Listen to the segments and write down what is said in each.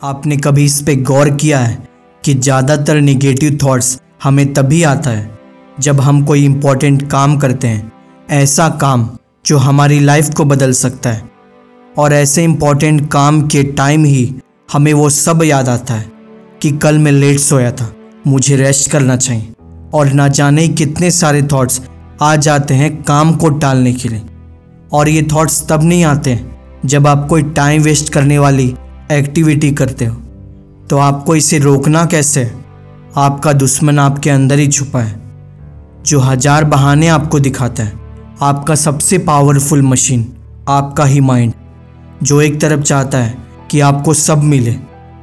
आपने कभी इस पे गौर किया है कि ज़्यादातर निगेटिव थॉट्स हमें तभी आता है जब हम कोई इम्पोर्टेंट काम करते हैं, ऐसा काम जो हमारी लाइफ को बदल सकता है। और ऐसे इम्पोर्टेंट काम के टाइम ही हमें वो सब याद आता है कि कल मैं लेट सोया था, मुझे रेस्ट करना चाहिए। और ना जाने कितने सारे थॉट्स आ जाते हैं काम को टालने के लिए। और ये थॉट्स तब नहीं आते जब आप कोई टाइम वेस्ट करने वाली एक्टिविटी करते हो। तो आपको इसे रोकना कैसे? आपका दुश्मन आपके अंदर ही छुपा है, जो हज़ार बहाने आपको दिखाता है। आपका सबसे पावरफुल मशीन आपका ही माइंड जो एक तरफ़ चाहता है कि आपको सब मिले,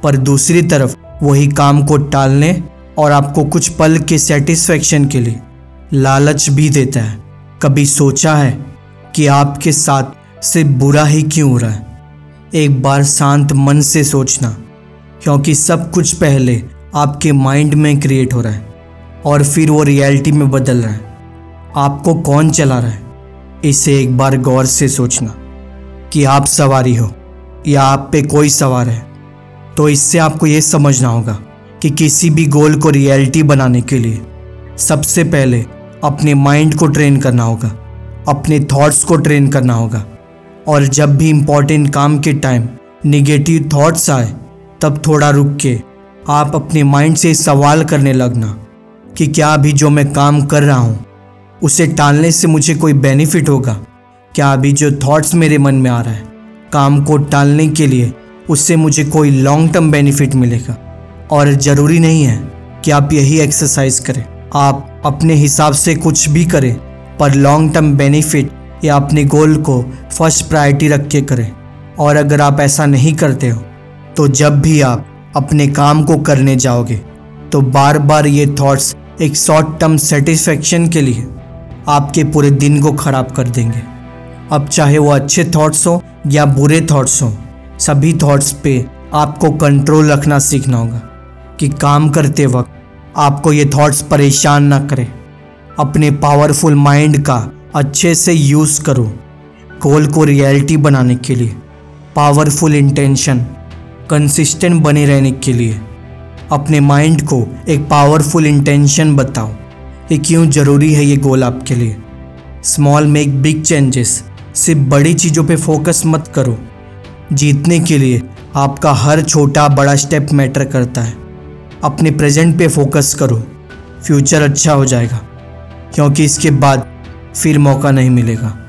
पर दूसरी तरफ़ वही काम को टालने और आपको कुछ पल के सेटिस्फेक्शन के लिए लालच भी देता है। कभी सोचा है कि आपके साथ सिर्फ़ बुरा ही क्यों हो रहा है? एक बार शांत मन से सोचना, क्योंकि सब कुछ पहले आपके माइंड में क्रिएट हो रहा है, और फिर वो रियलिटी में बदल रहा है। आपको कौन चला रहा है? इसे एक बार गौर से सोचना कि आप सवारी हो, या आप पे कोई सवार है। तो इससे आपको ये समझना होगा कि किसी भी गोल को रियलिटी बनाने के लिए सबसे पहले अपने माइंड को ट्रेन करना होगा, अपने थॉट्स को ट्रेन करना होगा और जब भी इम्पोर्टेंट काम के टाइम निगेटिव थॉट्स आए, तब थोड़ा रुक के आप अपने माइंड से सवाल करने लगना कि क्या अभी जो मैं काम कर रहा हूँ, उसे टालने से मुझे कोई बेनिफिट होगा? क्या अभी जो थॉट्स मेरे मन में आ रहा है, काम को टालने के लिए उससे मुझे कोई लॉन्ग टर्म बेनिफिट मिलेगा? और ज़रूरी नहीं है कि आप यही एक्सरसाइज करें। आप अपने हिसाब से कुछ भी करें, पर लॉन्ग टर्म बेनिफिट या अपने गोल को फ़र्स्ट प्रायोरिटी रख के करें। और अगर आप ऐसा नहीं करते हो तो जब भी आप अपने काम को करने जाओगे तो बार बार ये थॉट्स एक शॉर्ट टर्म सेटिस्फेक्शन के लिए आपके पूरे दिन को खराब कर देंगे। अब चाहे वो अच्छे थॉट्स हों या बुरे थॉट्स हों, सभी थॉट्स पे आपको कंट्रोल रखना सीखना होगा कि काम करते वक्त आपको ये थॉट्स परेशान ना करें। अपने पावरफुल माइंड का अच्छे से यूज़ करो। गोल को रियलिटी बनाने के लिए, पावरफुल इंटेंशन, कंसिस्टेंट बने रहने के लिए। अपने माइंड को एक पावरफुल इंटेंशन बताओ कि क्यों ज़रूरी है ये गोल आपके लिए। स्मॉल मेक बिग चेंजेस, सिर्फ़ बड़ी चीज़ों पे फोकस मत करो। जीतने के लिए आपका हर छोटा बड़ा स्टेप मैटर करता है। अपने प्रेजेंट पे फोकस करो, फ्यूचर अच्छा हो जाएगा। क्योंकि इसके बाद फिर मौका नहीं मिलेगा।